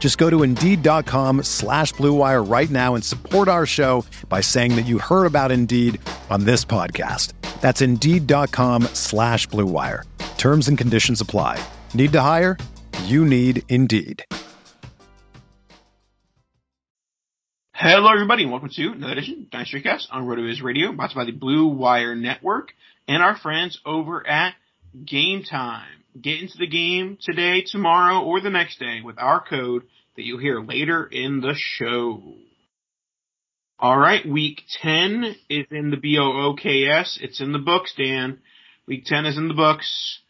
Just go to Indeed.com slash BlueWire right now and support our show by saying that you heard about Indeed on this podcast. That's Indeed.com slash BlueWire. Terms and conditions apply. Need to hire? You need Indeed. Hello, everybody, and welcome to another edition of Dynasty Cast on RotoViz Radio, brought to you by the Blue Wire Network and our friends over at Game Time. Get into the game today, tomorrow, or the next day with our code that you'll hear later in the show. All right, week 10 is in the BOOKS. It's in the books, Dan. Week 10 is in the books.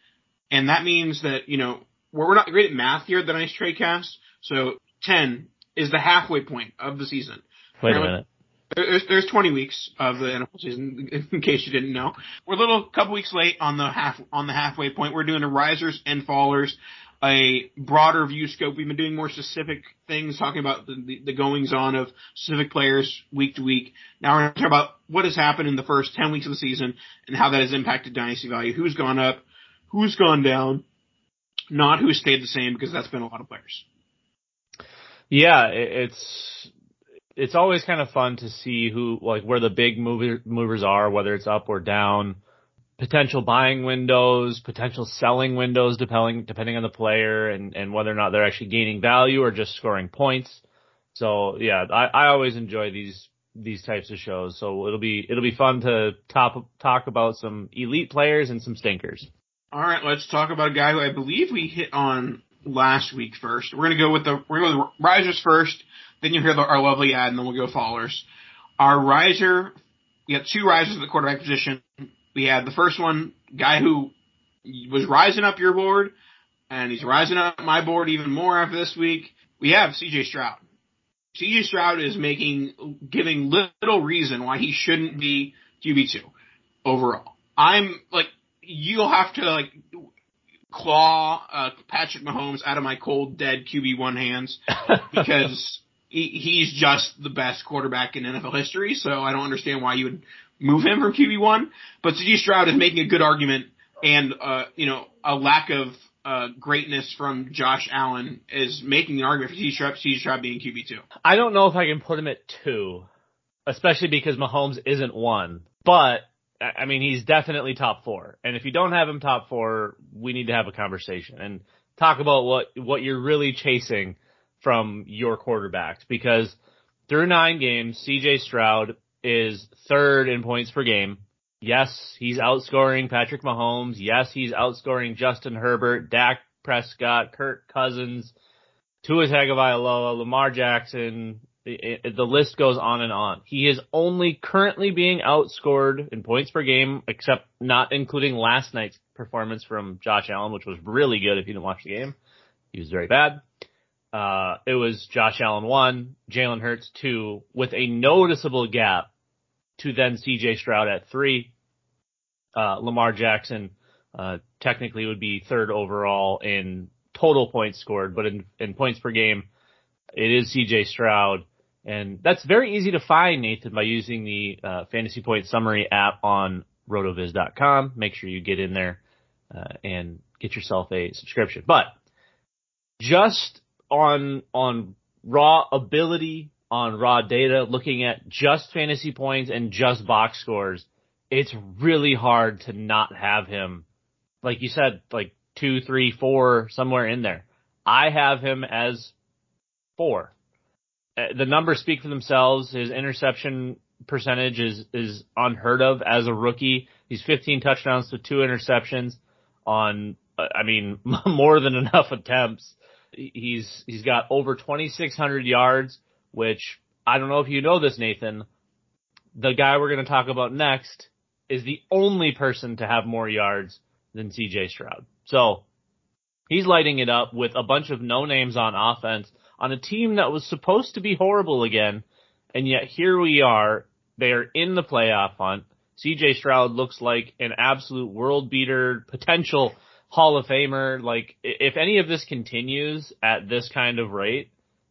And that means that, you know, we're not great at math here at the Nice Trade Cast. So 10 is the halfway point of the season. Wait a minute. There's, there's 20 weeks of the NFL season, in case you didn't know. We're a little couple weeks late on the half on the halfway point. We're doing a risers and fallers, a broader view scope. We've been doing more specific things, talking about the, the, the goings on of specific players week to week. Now we're going to talk about what has happened in the first 10 weeks of the season and how that has impacted dynasty value. Who's gone up, who's gone down, not who stayed the same because that's been a lot of players. Yeah, it's it's always kind of fun to see who like where the big mover, movers are, whether it's up or down, potential buying windows, potential selling windows, depending depending on the player and and whether or not they're actually gaining value or just scoring points. So yeah, I, I always enjoy these these types of shows. So it'll be it'll be fun to top talk about some elite players and some stinkers. All right, let's talk about a guy who I believe we hit on last week first. We're gonna go with the we're gonna go with risers first. Then you hear the, our lovely ad, and then we'll go fallers. Our riser, we have two risers at the quarterback position. We had the first one, guy who was rising up your board, and he's rising up my board even more after this week. We have C.J. Stroud. C.J. Stroud is making, giving little reason why he shouldn't be QB two overall. I'm like, you'll have to like claw uh, Patrick Mahomes out of my cold dead QB one hands because he, he's just the best quarterback in NFL history. So I don't understand why you would move him from QB one. But C.J. Stroud is making a good argument, and uh, you know a lack of uh, greatness from Josh Allen is making an argument for C.J. Stroud, Stroud being QB two. I don't know if I can put him at two, especially because Mahomes isn't one, but. I mean, he's definitely top four. And if you don't have him top four, we need to have a conversation and talk about what, what you're really chasing from your quarterbacks because through nine games, CJ Stroud is third in points per game. Yes, he's outscoring Patrick Mahomes. Yes, he's outscoring Justin Herbert, Dak Prescott, Kirk Cousins, Tua Tagovailoa, Lamar Jackson, it, it, the list goes on and on. He is only currently being outscored in points per game, except not including last night's performance from Josh Allen, which was really good if you didn't watch the game. He was very bad. Uh, it was Josh Allen one, Jalen Hurts two, with a noticeable gap to then CJ Stroud at three. Uh, Lamar Jackson, uh, technically would be third overall in total points scored, but in, in points per game, it is CJ Stroud. And that's very easy to find, Nathan, by using the uh, Fantasy Point Summary app on rotoviz.com. Make sure you get in there uh, and get yourself a subscription. But just on on raw ability, on raw data, looking at just fantasy points and just box scores, it's really hard to not have him. Like you said, like two, three, four, somewhere in there. I have him as four. Uh, the numbers speak for themselves. His interception percentage is is unheard of as a rookie. He's 15 touchdowns to two interceptions on, uh, I mean, more than enough attempts. He's, he's got over 2,600 yards, which I don't know if you know this, Nathan. The guy we're going to talk about next is the only person to have more yards than CJ Stroud. So he's lighting it up with a bunch of no names on offense on a team that was supposed to be horrible again. And yet here we are. They are in the playoff hunt. CJ Stroud looks like an absolute world beater, potential Hall of Famer. Like, if any of this continues at this kind of rate,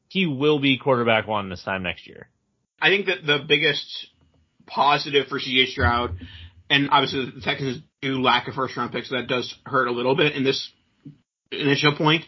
he will be quarterback one this time next year. I think that the biggest positive for CJ Stroud, and obviously the Texans do lack a first round pick, so that does hurt a little bit in this initial point,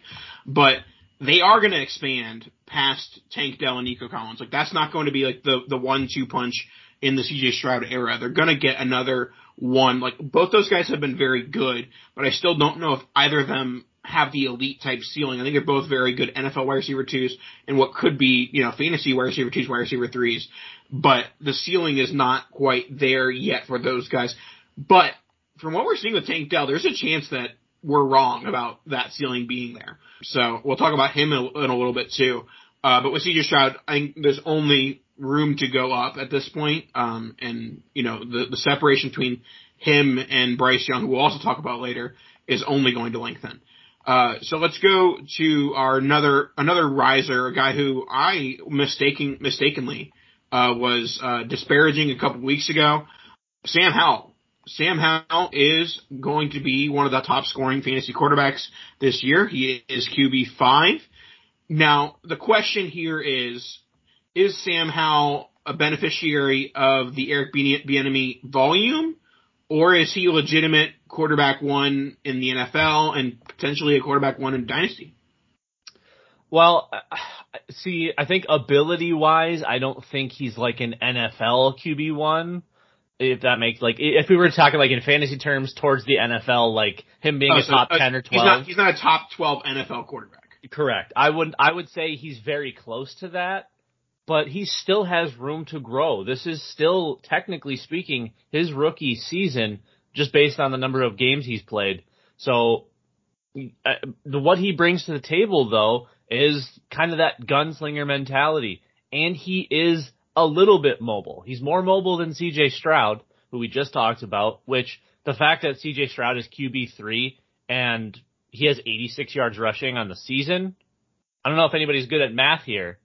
but they are going to expand past Tank Dell and Nico Collins. Like that's not going to be like the the one two punch in the CJ Stroud era. They're going to get another one. Like both those guys have been very good, but I still don't know if either of them have the elite type ceiling. I think they're both very good NFL wide receiver twos and what could be, you know, fantasy wide receiver twos, wide receiver threes. But the ceiling is not quite there yet for those guys. But from what we're seeing with Tank Dell, there's a chance that we're wrong about that ceiling being there. So we'll talk about him in a, in a little bit too. Uh, but with CJ Stroud, I think there's only room to go up at this point. Um, and you know, the, the separation between him and Bryce Young, who we'll also talk about later, is only going to lengthen. Uh, so let's go to our another another riser, a guy who I mistaking mistakenly uh, was uh, disparaging a couple weeks ago, Sam Howell. Sam Howell is going to be one of the top scoring fantasy quarterbacks this year. He is QB five. Now, the question here is, is Sam Howell a beneficiary of the Eric Bieniemy volume, or is he a legitimate quarterback one in the NFL and potentially a quarterback one in Dynasty? Well, see, I think ability wise, I don't think he's like an NFL QB one if that makes like if we were talking like in fantasy terms towards the NFL, like him being oh, a so, top uh, ten or twelve. He's not, he's not a top twelve NFL quarterback. Correct. I would I would say he's very close to that, but he still has room to grow. This is still technically speaking his rookie season, just based on the number of games he's played. So, uh, what he brings to the table though is kind of that gunslinger mentality, and he is a little bit mobile. He's more mobile than CJ Stroud, who we just talked about, which the fact that CJ Stroud is QB3 and he has 86 yards rushing on the season. I don't know if anybody's good at math here,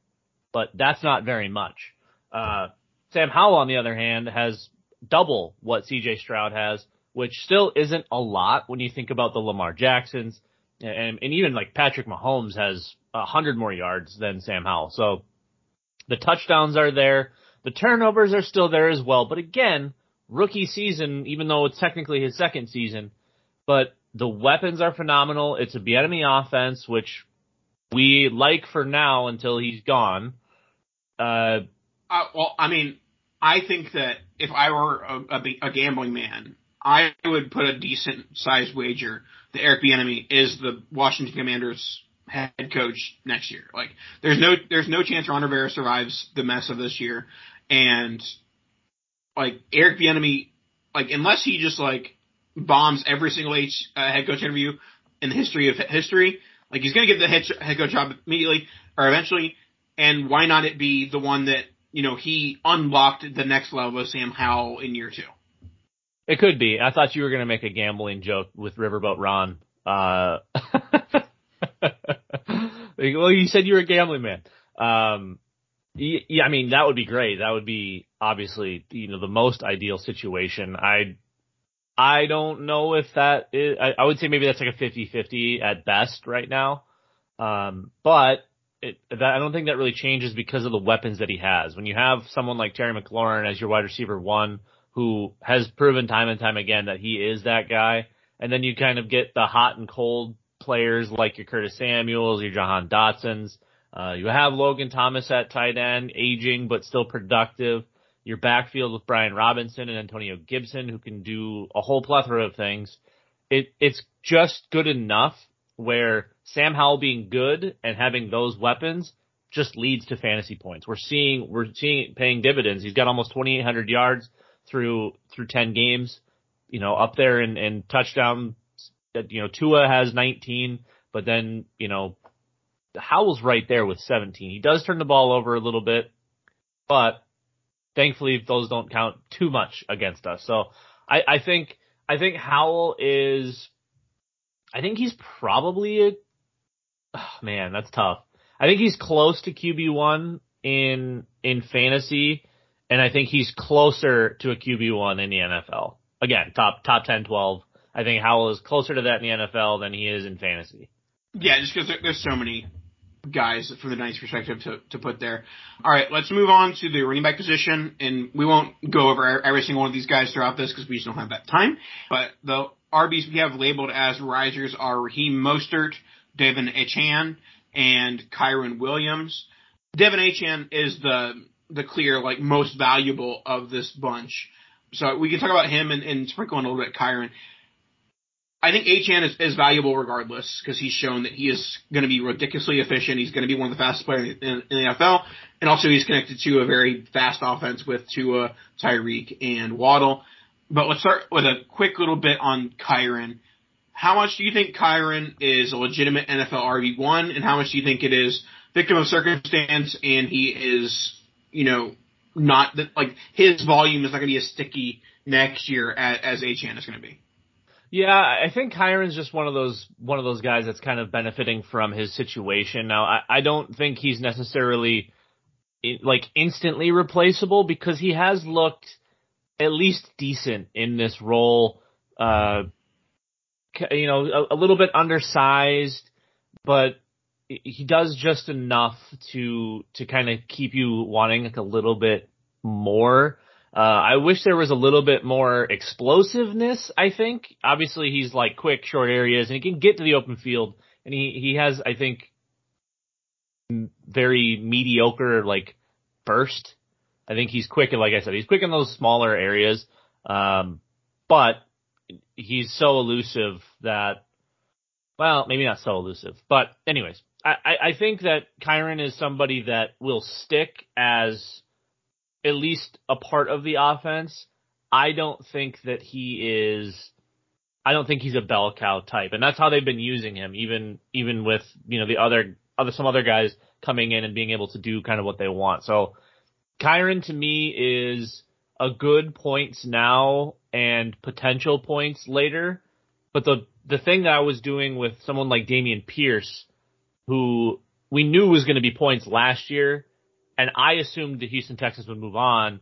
but that's not very much. Uh, Sam Howell, on the other hand, has double what CJ Stroud has, which still isn't a lot when you think about the Lamar Jacksons. And, and even like Patrick Mahomes has a hundred more yards than Sam Howell. So the touchdowns are there. The turnovers are still there as well. But again, rookie season, even though it's technically his second season, but the weapons are phenomenal. It's a Bieniemy offense, which we like for now until he's gone. Uh, uh, well, I mean, I think that if I were a, a, a gambling man, I would put a decent sized wager that Eric Bieniemy is the Washington Commanders head coach next year. Like there's no there's no chance Ron Rivera survives the mess of this year, and like Eric Bieniemy, like unless he just like bombs every single H, uh, head coach interview in the history of history, like he's gonna get the head, head coach job immediately or eventually, and why not it be the one that you know he unlocked the next level of Sam Howell in year two. It could be. I thought you were going to make a gambling joke with Riverboat Ron. Uh, well, you said you were a gambling man. Um, yeah, I mean, that would be great. That would be obviously, you know, the most ideal situation. I, I don't know if that is, I, I would say maybe that's like a 50-50 at best right now. Um, but it, that, I don't think that really changes because of the weapons that he has. When you have someone like Terry McLaurin as your wide receiver one, who has proven time and time again that he is that guy, and then you kind of get the hot and cold players like your Curtis Samuels, your Jahan Dotsons. Uh, you have Logan Thomas at tight end, aging but still productive. Your backfield with Brian Robinson and Antonio Gibson, who can do a whole plethora of things. It, it's just good enough where Sam Howell being good and having those weapons just leads to fantasy points. We're seeing, we're seeing paying dividends. He's got almost 2,800 yards through, through 10 games. you know, up there in, in touchdown. You know, Tua has 19, but then, you know, Howell's right there with 17. He does turn the ball over a little bit, but thankfully those don't count too much against us. So I, I think, I think Howell is, I think he's probably a, oh man, that's tough. I think he's close to QB1 in, in fantasy, and I think he's closer to a QB1 in the NFL. Again, top, top 10, 12. I think Howell is closer to that in the NFL than he is in fantasy. Yeah, just because there's so many guys from the Knights perspective to, to put there. All right, let's move on to the running back position, and we won't go over every single one of these guys throughout this because we just don't have that time. But the RBs we have labeled as risers are Raheem Mostert, De'Von Achane, and Kyren Williams. De'Von Achane is the the clear like most valuable of this bunch. So we can talk about him and, and sprinkle in a little bit Kyren. I think Achane is, is valuable regardless because he's shown that he is going to be ridiculously efficient. He's going to be one of the fastest players in, in, the NFL, and also he's connected to a very fast offense with Tua, Tyreek, and Waddle. But let's start with a quick little bit on Kyren. How much do you think Kyren is a legitimate NFL RB one, and how much do you think it is victim of circumstance and he is, you know, not that like his volume is not going to be as sticky next year as, as Achane is going to be? Yeah, I think Kyren's just one of those one of those guys that's kind of benefiting from his situation. Now, I, I don't think he's necessarily like instantly replaceable because he has looked at least decent in this role. Uh, you know, a, a little bit undersized, but he does just enough to to kind of keep you wanting like a little bit more. Uh, I wish there was a little bit more explosiveness. I think obviously he's like quick, short areas, and he can get to the open field, and he he has I think very mediocre like burst. I think he's quick, and like I said, he's quick in those smaller areas. Um, but he's so elusive that, well, maybe not so elusive, but anyways, I, I think that Kyren is somebody that will stick as at least a part of the offense. I don't think that he is. I don't think he's a bell cow type, and that's how they've been using him. Even even with you know the other other some other guys coming in and being able to do kind of what they want. So Kyren to me is a good points now and potential points later. But the the thing that I was doing with someone like Dameon Pierce, who we knew was going to be points last year, and I assumed the Houston Texans would move on,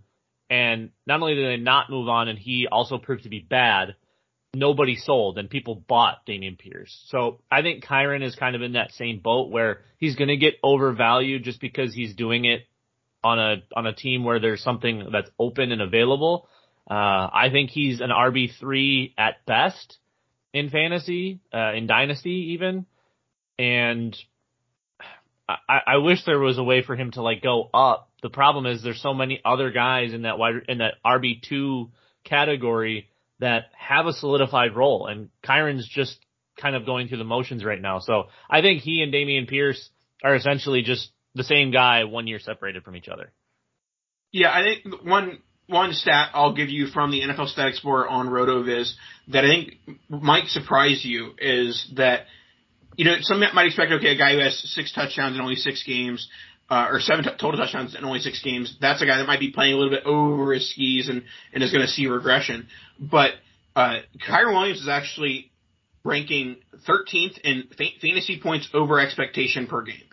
and not only did they not move on, and he also proved to be bad, nobody sold and people bought Dameon Pierce. So I think Kyren is kind of in that same boat where he's going to get overvalued just because he's doing it on a on a team where there's something that's open and available. Uh, I think he's an RB three at best in fantasy, uh, in dynasty even, and I, I wish there was a way for him to like go up. The problem is there's so many other guys in that wide in that RB two category that have a solidified role, and Kyren's just kind of going through the motions right now. So I think he and Dameon Pierce are essentially just the same guy one year separated from each other. Yeah, I think one one stat I'll give you from the NFL Stat Explorer on RotoViz that I think might surprise you is that you know some might expect okay a guy who has six touchdowns in only six games uh, or seven t- total touchdowns in only six games that's a guy that might be playing a little bit over his skis and and is going to see regression but uh, Kyren Williams is actually ranking 13th in fa- fantasy points over expectation per game.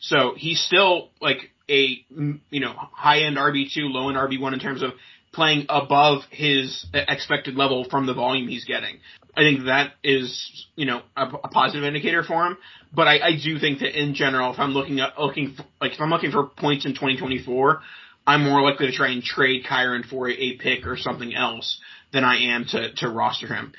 So he's still like a you know high end RB two, low end RB one in terms of playing above his expected level from the volume he's getting. I think that is you know a, a positive indicator for him. But I, I do think that in general, if I'm looking at looking for, like if I'm looking for points in 2024, I'm more likely to try and trade Kyren for a, pick or something else than I am to to roster him.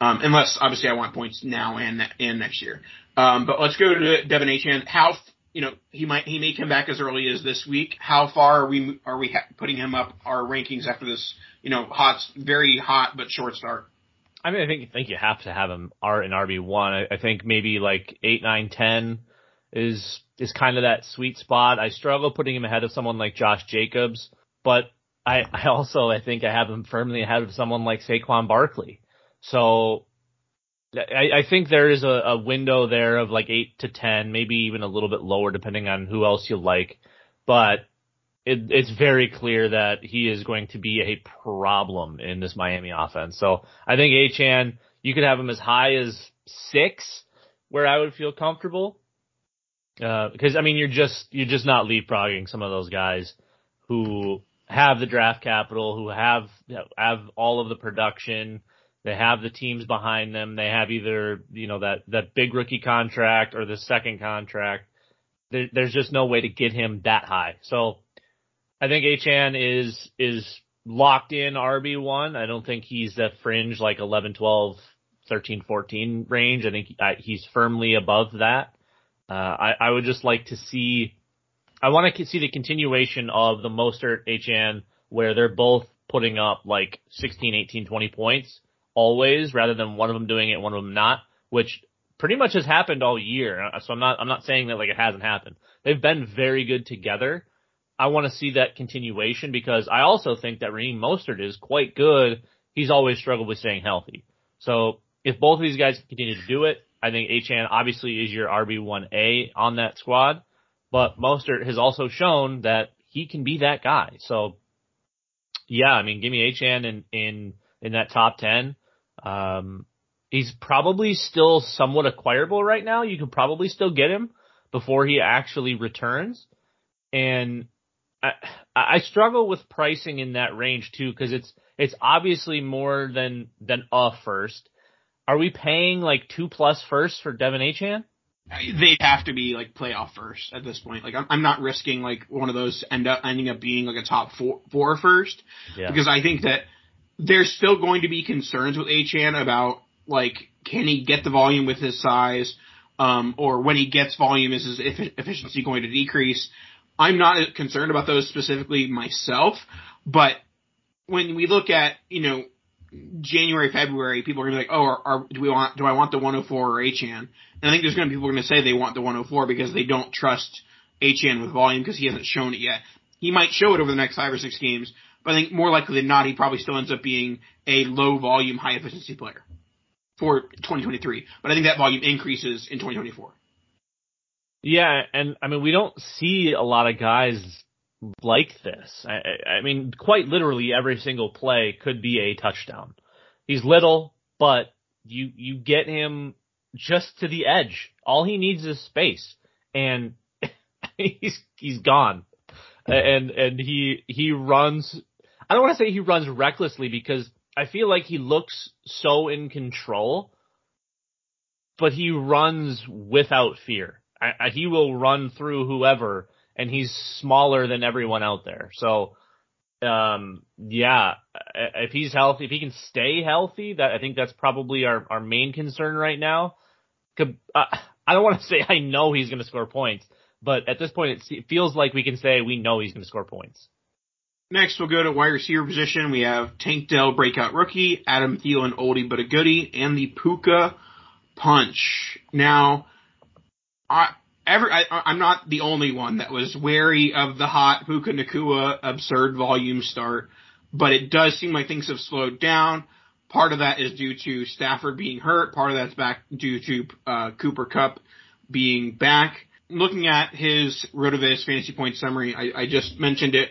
Um, unless obviously I want points now and and next year. Um, but let's go to De'Von Achane. How you know, he might he may come back as early as this week. How far are we are we ha- putting him up our rankings after this, you know, hot, very hot but short start? I mean, I think I think you have to have him R in RB one. I, I think maybe like eight, nine, ten is is kind of that sweet spot. I struggle putting him ahead of someone like Josh Jacobs, but I, I also I think I have him firmly ahead of someone like Saquon Barkley. So I, I think there is a, a window there of like eight to ten, maybe even a little bit lower depending on who else you like. But it, it's very clear that he is going to be a problem in this Miami offense. So I think Achane, you could have him as high as six, where I would feel comfortable. Uh, because I mean, you're just you're just not leapfrogging some of those guys who have the draft capital, who have have all of the production. They have the teams behind them. They have either you know that that big rookie contract or the second contract. There, there's just no way to get him that high. So I think Achane is is locked in RB one. I don't think he's that fringe like 11, 12, 13, 14 range. I think he's firmly above that. Uh, I, I would just like to see, I want to see the continuation of the Mostert Achane where they're both putting up like 16, 18, 20 points always rather than one of them doing it, one of them not, which pretty much has happened all year. Uh, so I'm not, I'm not saying that like it hasn't happened. They've been very good together. I want to see that continuation because I also think that Raheem Mostert is quite good. He's always struggled with staying healthy. So if both of these guys continue to do it, I think Achane obviously is your RB1A on that squad, but Mostert has also shown that he can be that guy. So yeah, I mean, give me Achane in, in, in that top 10. Um, he's probably still somewhat acquirable right now. You can probably still get him before he actually returns. And I, I struggle with pricing in that range too, cause it's, it's obviously more than, than a first are we paying like two plus first for De'Von Achane? They'd have to be like playoff first at this point. Like I'm, I'm not risking like one of those end up ending up being like a top four, four first yeah. because I think that there's still going to be concerns with Achane about like can he get the volume with his size, um, or when he gets volume is his efficiency going to decrease? I'm not concerned about those specifically myself, but when we look at you know January, February, people are gonna be like, oh, are, are, do we want, do I want the 104 or Achane? And I think there's gonna be people gonna say they want the 104 because they don't trust Achane with volume because he hasn't shown it yet. He might show it over the next five or six games, but I think more likely than not, he probably still ends up being a low volume, high efficiency player for 2023. But I think that volume increases in 2024. Yeah, and I mean, we don't see a lot of guys like this. I, I mean, quite literally every single play could be a touchdown. He's little, but you, you get him just to the edge. All he needs is space and he's, he's gone. And, and he, he runs, I don't want to say he runs recklessly because I feel like he looks so in control, but he runs without fear. I, I, he will run through whoever and he's smaller than everyone out there. So, um, yeah, if he's healthy, if he can stay healthy, that I think that's probably our, our main concern right now. Uh, I don't want to say I know he's going to score points, but at this point it feels like we can say we know he's going to score points. Next, we'll go to wide receiver position. We have Tank Dell, breakout rookie, Adam Thielen, oldie but a goodie, and the Puka punch. Now, I, every I, I'm not the only one that was wary of the hot Puka Nacua absurd volume start, but it does seem like things have slowed down. Part of that is due to Stafford being hurt. Part of that's back due to uh, Cooper Kupp being back. Looking at his Rotoviz fantasy point summary, I, I just mentioned it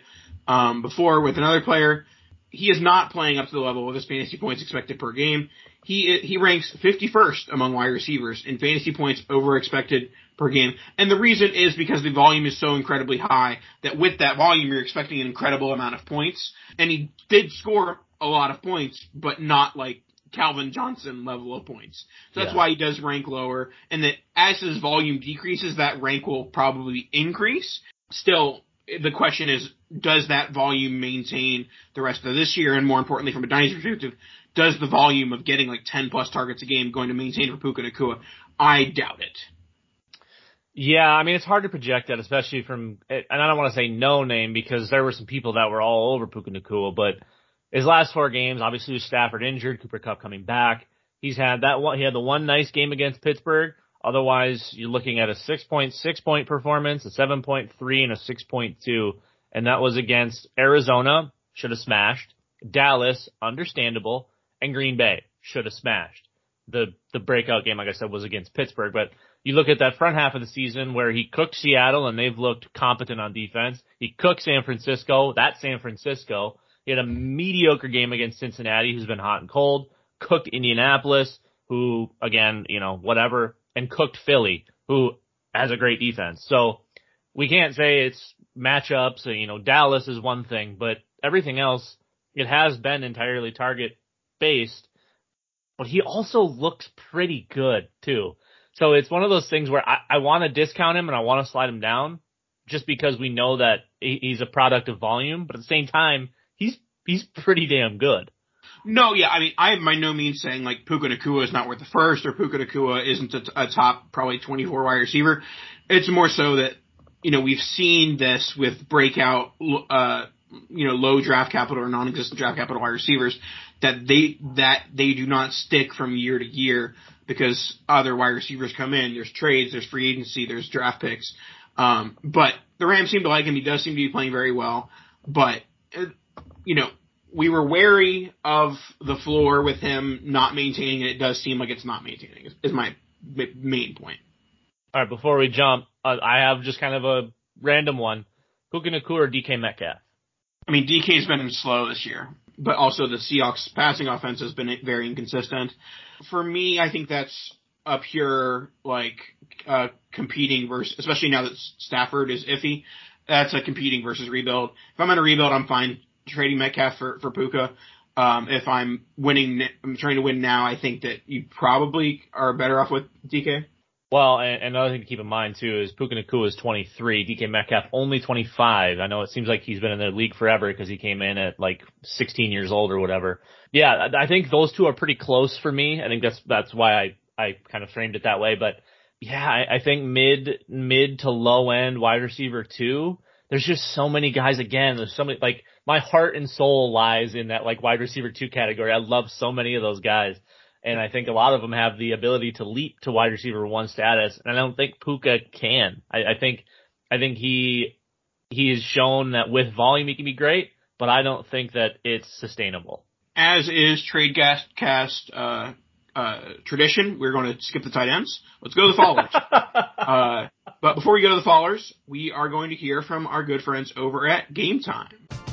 um, before with another player. He is not playing up to the level of his fantasy points expected per game. He he ranks 51st among wide receivers in fantasy points over expected per game. And the reason is because the volume is so incredibly high that with that volume you're expecting an incredible amount of points. And he did score a lot of points, but not like Calvin Johnson level of points. So that's yeah. why he does rank lower. And that as his volume decreases, that rank will probably increase. Still, the question is, does that volume maintain the rest of this year? And more importantly, from a dynasty perspective, does the volume of getting like 10 plus targets a game going to maintain for Puka Nacua? I doubt it. Yeah, I mean it's hard to project that, especially from, and I don't want to say no name because there were some people that were all over Puka Nacua, but his last four games, obviously with Stafford injured, Cooper Kupp coming back, he's had that one. He had the one nice game against Pittsburgh. Otherwise, you're looking at a 6.6 point performance, a 7.3, and a 6.2, and that was against Arizona, should have smashed. Dallas, understandable, and Green Bay should have smashed. The the breakout game, like I said, was against Pittsburgh, but you look at that front half of the season where he cooked Seattle and they've looked competent on defense. He cooked San Francisco. That's San Francisco. He had a mediocre game against Cincinnati, who's been hot and cold. Cooked Indianapolis, who again, you know, whatever, and cooked Philly, who has a great defense. So we can't say it's matchups. You know, Dallas is one thing, but everything else, it has been entirely target based. But he also looks pretty good too. So it's one of those things where I, I want to discount him and I want to slide him down just because we know that he's a product of volume, but at the same time, he's, he's pretty damn good. No, yeah, I mean, I am by no means saying like Puka Nacua is not worth the first or Puka Nacua isn't a, a top probably 24 wide receiver. It's more so that, you know, we've seen this with breakout, uh, you know, low draft capital or non-existent draft capital wide receivers that they, that they do not stick from year to year because other wide receivers come in. There's trades, there's free agency, there's draft picks. Um, but the Rams seem to like him. He does seem to be playing very well. But, uh, you know, we were wary of the floor with him not maintaining it. It does seem like it's not maintaining. Is my main point. All right, before we jump, uh, I have just kind of a random one: Puka Nacua or DK Metcalf. I mean, DK's been slow this year, but also the Seahawks passing offense has been very inconsistent. For me, I think that's a pure like uh, competing versus, especially now that Stafford is iffy. That's a competing versus rebuild. If I'm in a rebuild, I'm fine trading Metcalf for for Puka. Um, if I'm winning, I'm trying to win now. I think that you probably are better off with DK. Well, and another thing to keep in mind too is Puka Nacua is 23, DK Metcalf only 25. I know it seems like he's been in the league forever because he came in at like 16 years old or whatever. Yeah, I think those two are pretty close for me. I think that's that's why I I kind of framed it that way. But yeah, I, I think mid mid to low end wide receiver two. There's just so many guys again. There's so many like my heart and soul lies in that like wide receiver two category. I love so many of those guys. And I think a lot of them have the ability to leap to wide receiver one status. And I don't think Puka can. I, I think, I think he, he has shown that with volume he can be great, but I don't think that it's sustainable. As is trade cast, cast, uh, uh, tradition, we're going to skip the tight ends. Let's go to the fallers. uh, but before we go to the fallers, we are going to hear from our good friends over at Game Time.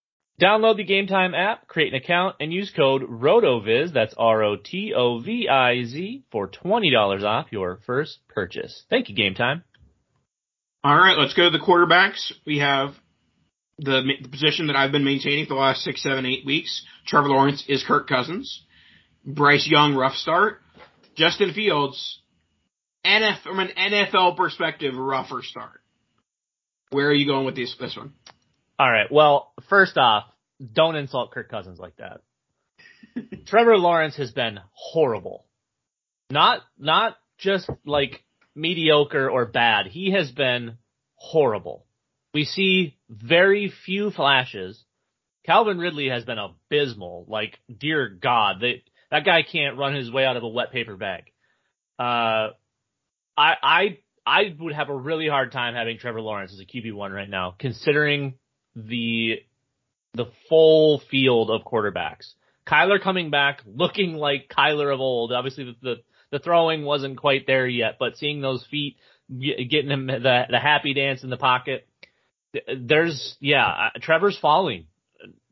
Download the Game Time app, create an account, and use code ROTOVIZ, that's R-O-T-O-V-I-Z, for $20 off your first purchase. Thank you, Game Time. All right, let's go to the quarterbacks. We have the, the position that I've been maintaining for the last six, seven, eight weeks. Trevor Lawrence is Kirk Cousins. Bryce Young, rough start. Justin Fields, NF, from an NFL perspective, rougher start. Where are you going with this, this one? All right. Well, first off, don't insult Kirk Cousins like that. Trevor Lawrence has been horrible. Not not just like mediocre or bad. He has been horrible. We see very few flashes. Calvin Ridley has been abysmal. Like, dear God, that that guy can't run his way out of a wet paper bag. Uh, I I I would have a really hard time having Trevor Lawrence as a QB one right now, considering the the full field of quarterbacks. Kyler coming back, looking like Kyler of old. Obviously, the, the the throwing wasn't quite there yet, but seeing those feet, getting him the the happy dance in the pocket, there's yeah, Trevor's falling.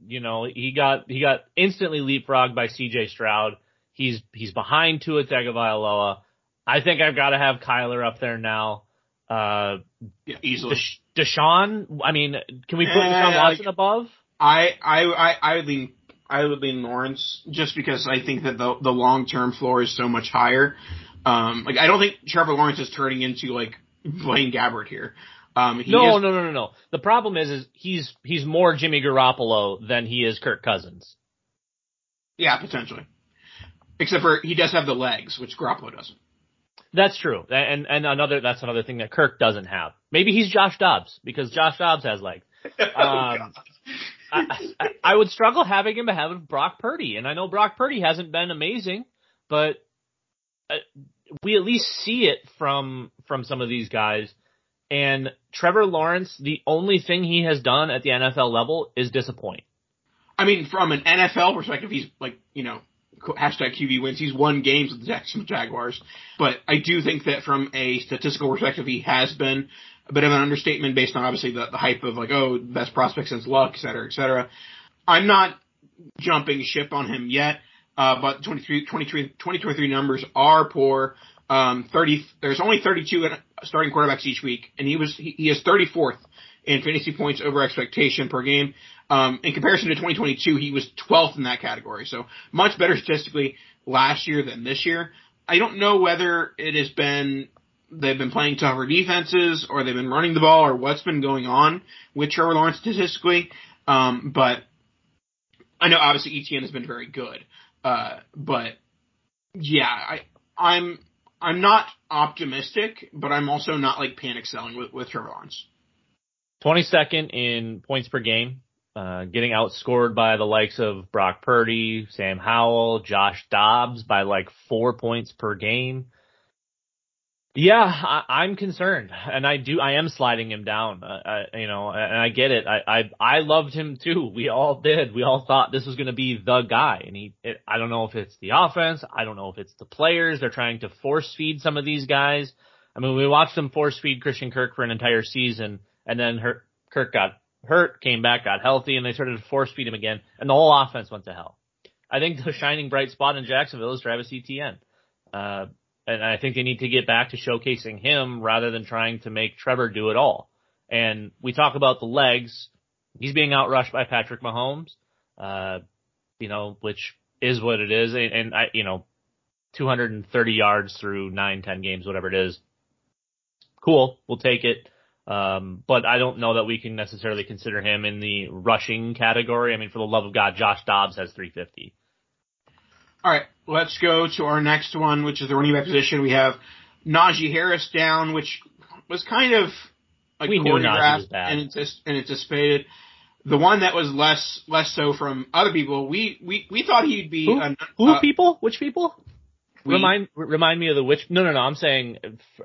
You know, he got he got instantly leapfrogged by C.J. Stroud. He's he's behind Tua Tagovailoa. I think I've got to have Kyler up there now. Uh, yeah, easily. Deshaun. I mean, can we put uh, Deshaun Watson like, above? I I I I would lean I would lean Lawrence just because I think that the the long term floor is so much higher. Um, like I don't think Trevor Lawrence is turning into like Blaine Gabbert here. Um, no, is, no, no, no, no. The problem is, is he's he's more Jimmy Garoppolo than he is Kirk Cousins. Yeah, potentially. Except for he does have the legs, which Garoppolo doesn't. That's true, and and another that's another thing that Kirk doesn't have. Maybe he's Josh Dobbs because Josh Dobbs has legs. Oh, um, I, would struggle having him ahead of Brock Purdy, and I know Brock Purdy hasn't been amazing, but uh, we at least see it from from some of these guys. And Trevor Lawrence, the only thing he has done at the NFL level is disappoint. I mean, from an NFL perspective, he's like you know hashtag QB wins. He's won games with the Jacksonville Jaguars, but I do think that from a statistical perspective, he has been a bit of an understatement based on obviously the, the hype of like, oh, best prospect since Luck, et cetera, et cetera. I'm not jumping ship on him yet, uh, but 23, 23, 2023 numbers are poor. Um, 30, there's only 32 starting quarterbacks each week, and he was, he, he is 34th in fantasy points over expectation per game. Um, in comparison to 2022, he was 12th in that category. So much better statistically last year than this year. I don't know whether it has been they've been playing tougher defenses or they've been running the ball or what's been going on with Trevor Lawrence statistically. Um, but I know obviously ETN has been very good. Uh, but yeah, I, I'm, I'm not optimistic, but I'm also not like panic selling with, with Trevor Lawrence. 22nd in points per game, uh, getting outscored by the likes of Brock Purdy, Sam Howell, Josh Dobbs by like four points per game. Yeah, I, am concerned, and I do. I am sliding him down. Uh, I, you know, and I get it. I, I I loved him too. We all did. We all thought this was going to be the guy, and he. It, I don't know if it's the offense. I don't know if it's the players. They're trying to force feed some of these guys. I mean, we watched them force feed Christian Kirk for an entire season, and then her, Kirk got hurt, came back, got healthy, and they started to force feed him again, and the whole offense went to hell. I think the shining bright spot in Jacksonville is Travis Etienne. Uh, and I think they need to get back to showcasing him rather than trying to make Trevor do it all. And we talk about the legs. He's being outrushed by Patrick Mahomes, uh, you know, which is what it is. And, and I, you know, 230 yards through nine, 10 games, whatever it is. Cool. We'll take it. Um, but I don't know that we can necessarily consider him in the rushing category. I mean, for the love of God, Josh Dobbs has 350. All right, let's go to our next one, which is the running back position. We have Najee Harris down, which was kind of like we choreographed and, and anticipated. The one that was less less so from other people, we we, we thought he'd be. Who, a, who uh, people? Which people? We, remind remind me of the which? No, no, no. I'm saying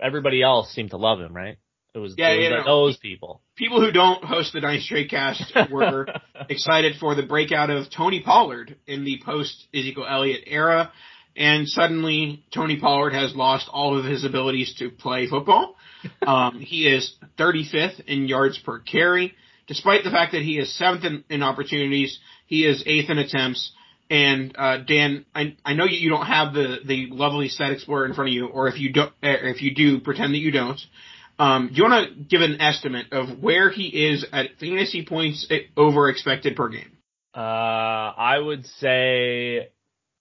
everybody else seemed to love him, right? It was, yeah, it was those people. People who don't host the Nice Straight Cast were excited for the breakout of Tony Pollard in the post Ezekiel Elliott era, and suddenly Tony Pollard has lost all of his abilities to play football. Um, he is 35th in yards per carry, despite the fact that he is seventh in, in opportunities. He is eighth in attempts. And uh, Dan, I, I know you don't have the the lovely stat explorer in front of you, or if you don't, if you do, pretend that you don't. Um, do you want to give an estimate of where he is at fantasy points over expected per game? Uh, I would say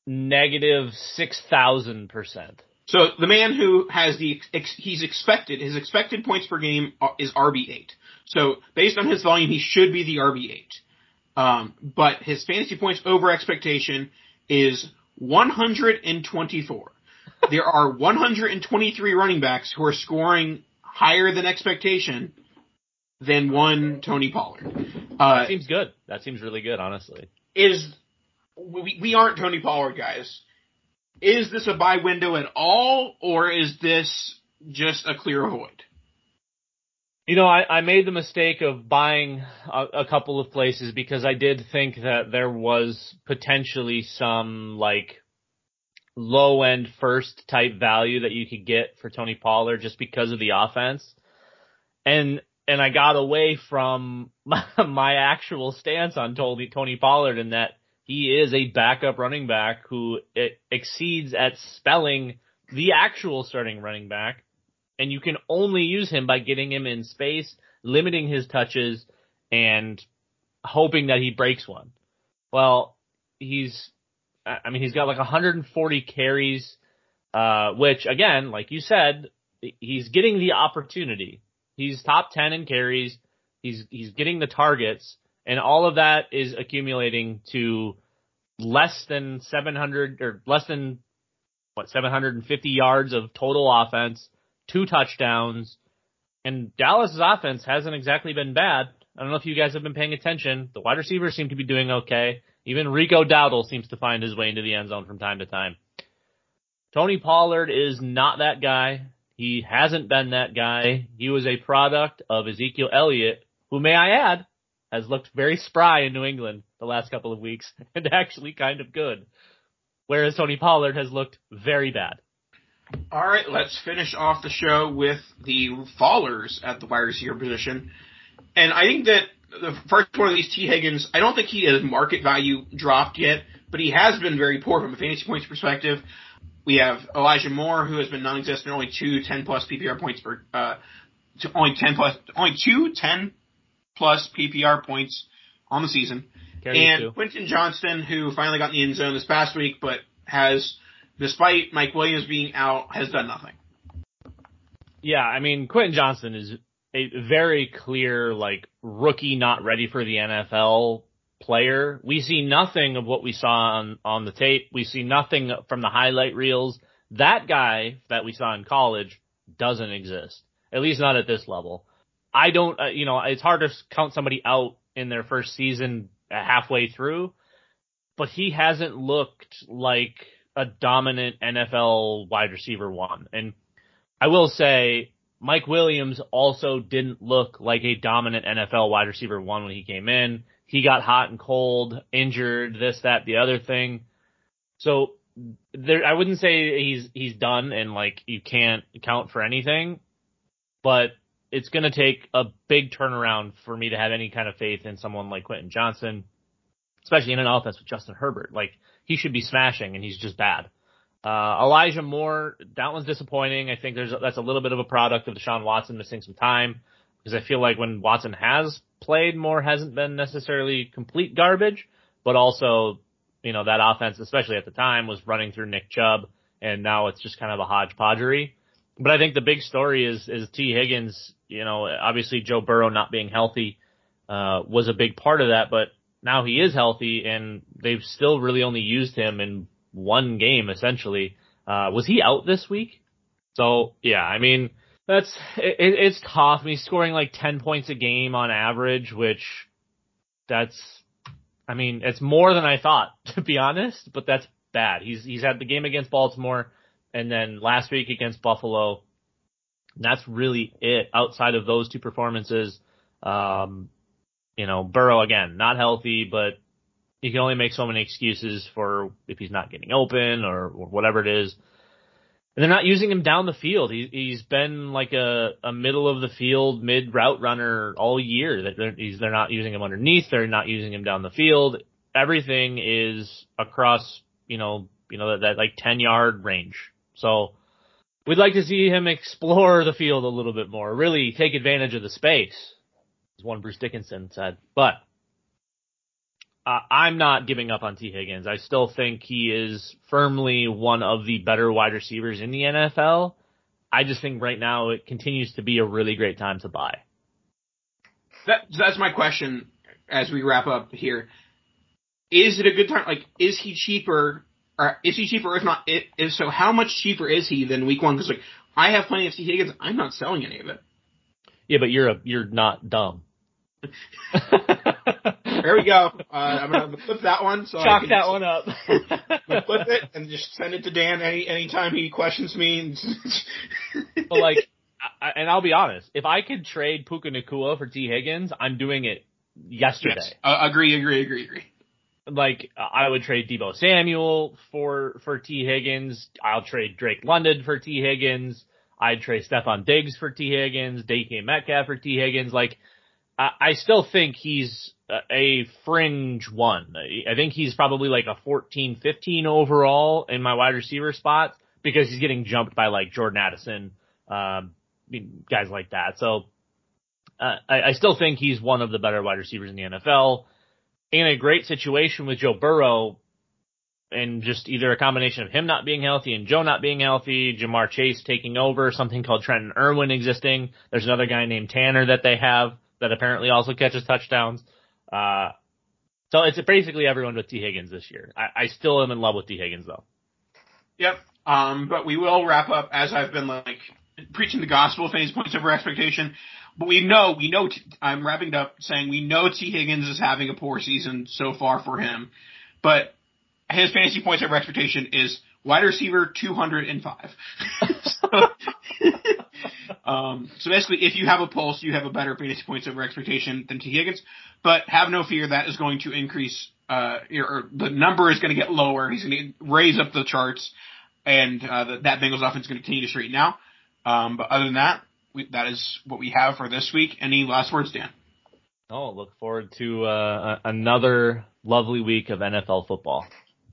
negative six thousand percent. So the man who has the he's expected his expected points per game is RB eight. So based on his volume, he should be the RB eight. Um, but his fantasy points over expectation is one hundred and twenty four. there are 123 running backs who are scoring higher than expectation than one Tony Pollard. Uh, that seems good. That seems really good, honestly. Is we, we aren't Tony Pollard guys. Is this a buy window at all, or is this just a clear void? You know, I, I made the mistake of buying a, a couple of places because I did think that there was potentially some like low end first type value that you could get for Tony Pollard just because of the offense. And and I got away from my, my actual stance on Tony Tony Pollard in that he is a backup running back who exceeds at spelling the actual starting running back and you can only use him by getting him in space, limiting his touches and hoping that he breaks one. Well, he's I mean, he's got like 140 carries, uh, which again, like you said, he's getting the opportunity. He's top 10 in carries. He's, he's getting the targets and all of that is accumulating to less than 700 or less than what, 750 yards of total offense, two touchdowns. And Dallas's offense hasn't exactly been bad. I don't know if you guys have been paying attention. The wide receivers seem to be doing okay. Even Rico Dowdle seems to find his way into the end zone from time to time. Tony Pollard is not that guy. He hasn't been that guy. He was a product of Ezekiel Elliott, who may I add, has looked very spry in New England the last couple of weeks and actually kind of good. Whereas Tony Pollard has looked very bad. All right, let's finish off the show with the fallers at the wide receiver position. And I think that the first one of these Tee Higgins, I don't think he has market value dropped yet, but he has been very poor from a fantasy points perspective. We have Elijah Moore, who has been non-existent, only two 10 plus PPR points per, uh, only 10 plus, only two 10 plus PPR points on the season. And Quentin Johnston, who finally got in the end zone this past week, but has, despite Mike Williams being out, has done nothing. Yeah, I mean, Quentin Johnston is a very clear, like, rookie not ready for the NFL player. We see nothing of what we saw on, on the tape. We see nothing from the highlight reels. That guy that we saw in college doesn't exist. At least not at this level. I don't, uh, you know, it's hard to count somebody out in their first season halfway through, but he hasn't looked like a dominant NFL wide receiver one. And I will say Mike Williams also didn't look like a dominant NFL wide receiver one when he came in. He got hot and cold, injured, this, that, the other thing. So there, I wouldn't say he's, he's done and like you can't count for anything, but it's going to take a big turnaround for me to have any kind of faith in someone like Quentin Johnston, especially in an offense with Justin Herbert. Like he should be smashing and he's just bad. Uh, Elijah Moore, that one's disappointing. I think there's a, that's a little bit of a product of Deshaun Watson missing some time because I feel like when Watson has played, Moore hasn't been necessarily complete garbage, but also, you know, that offense, especially at the time, was running through Nick Chubb, and now it's just kind of a hodgepodgery. But I think the big story is is Tee Higgins. You know, obviously Joe Burrow not being healthy uh, was a big part of that, but now he is healthy, and they've still really only used him in one game essentially. Uh, was he out this week? So yeah, I mean, that's, it, it's tough. I mean, scoring like 10 points a game on average, which that's, I mean, it's more than I thought, to be honest, but that's bad. He's, he's had the game against Baltimore and then last week against Buffalo. that's really it outside of those two performances. Um, you know, Burrow again, not healthy, but you can only make so many excuses for if he's not getting open or, or whatever it is. And they're not using him down the field. He, he's been like a, a middle of the field mid route runner all year. That they're, they're not using him underneath. They're not using him down the field. Everything is across, you know, you know that, that like ten yard range. So we'd like to see him explore the field a little bit more. Really take advantage of the space, as one Bruce Dickinson said. But uh, I'm not giving up on Tee Higgins. I still think he is firmly one of the better wide receivers in the NFL. I just think right now it continues to be a really great time to buy. That, that's my question as we wrap up here. Is it a good time? Like, is he cheaper or is he cheaper? If not, if so, how much cheaper is he than week one? Because like I have plenty of Tee Higgins, I'm not selling any of it. Yeah, but you're a you're not dumb. there we go. Uh, I'm gonna flip that one. So Chalk that one up. flip it and just send it to Dan any anytime he questions me. but like, I, and I'll be honest, if I could trade Puka Nacua for Tee Higgins, I'm doing it yesterday. Yes. Uh, agree, agree, agree, agree. Like I would trade Deebo Samuel for for Tee Higgins. I'll trade Drake London for Tee Higgins. I'd trade Stefon Diggs for Tee Higgins, DK Metcalf for Tee Higgins. Like I, still think he's a fringe one. I think he's probably like a 14, 15 overall in my wide receiver spots because he's getting jumped by like Jordan Addison, um, guys like that. So uh, I, I still think he's one of the better wide receivers in the NFL. In a great situation with Joe Burrow, and just either a combination of him not being healthy and Joe not being healthy, Ja'Marr Chase taking over, something called Trenton Irwin existing. There's another guy named Tanner that they have that apparently also catches touchdowns. Uh, so it's basically everyone with Tee Higgins this year. I, I still am in love with Tee Higgins though. Yep. Um, but we will wrap up as I've been like preaching the gospel, of fantasy points over expectation. But we know, we know, I'm wrapping it up saying we know Tee Higgins is having a poor season so far for him. But his fantasy points over expectation is wide receiver 205. so, um, so basically, if you have a pulse, you have a better fantasy points over expectation than Tee Higgins. But have no fear, that is going to increase. Uh, or the number is going to get lower. He's going to raise up the charts, and uh, the, that Bengals offense is going to continue to straighten out. Um, but other than that, we, that is what we have for this week. Any last words, Dan? Oh, look forward to uh, another lovely week of NFL football.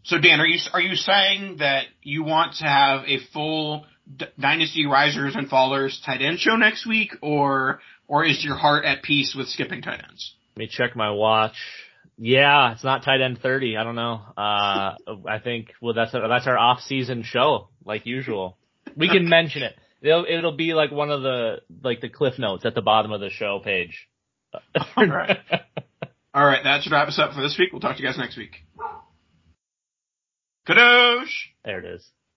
So Dan, are you are you saying that you want to have a full D- Dynasty risers and fallers tight end show next week, or or is your heart at peace with skipping tight ends? Let me check my watch. Yeah, it's not tight end thirty. I don't know. Uh, I think well that's a, that's our off season show like usual. We can mention it. It'll it'll be like one of the like the cliff notes at the bottom of the show page. All right. All right, that should wrap us up for this week. We'll talk to you guys next week. Kadosh! There it is.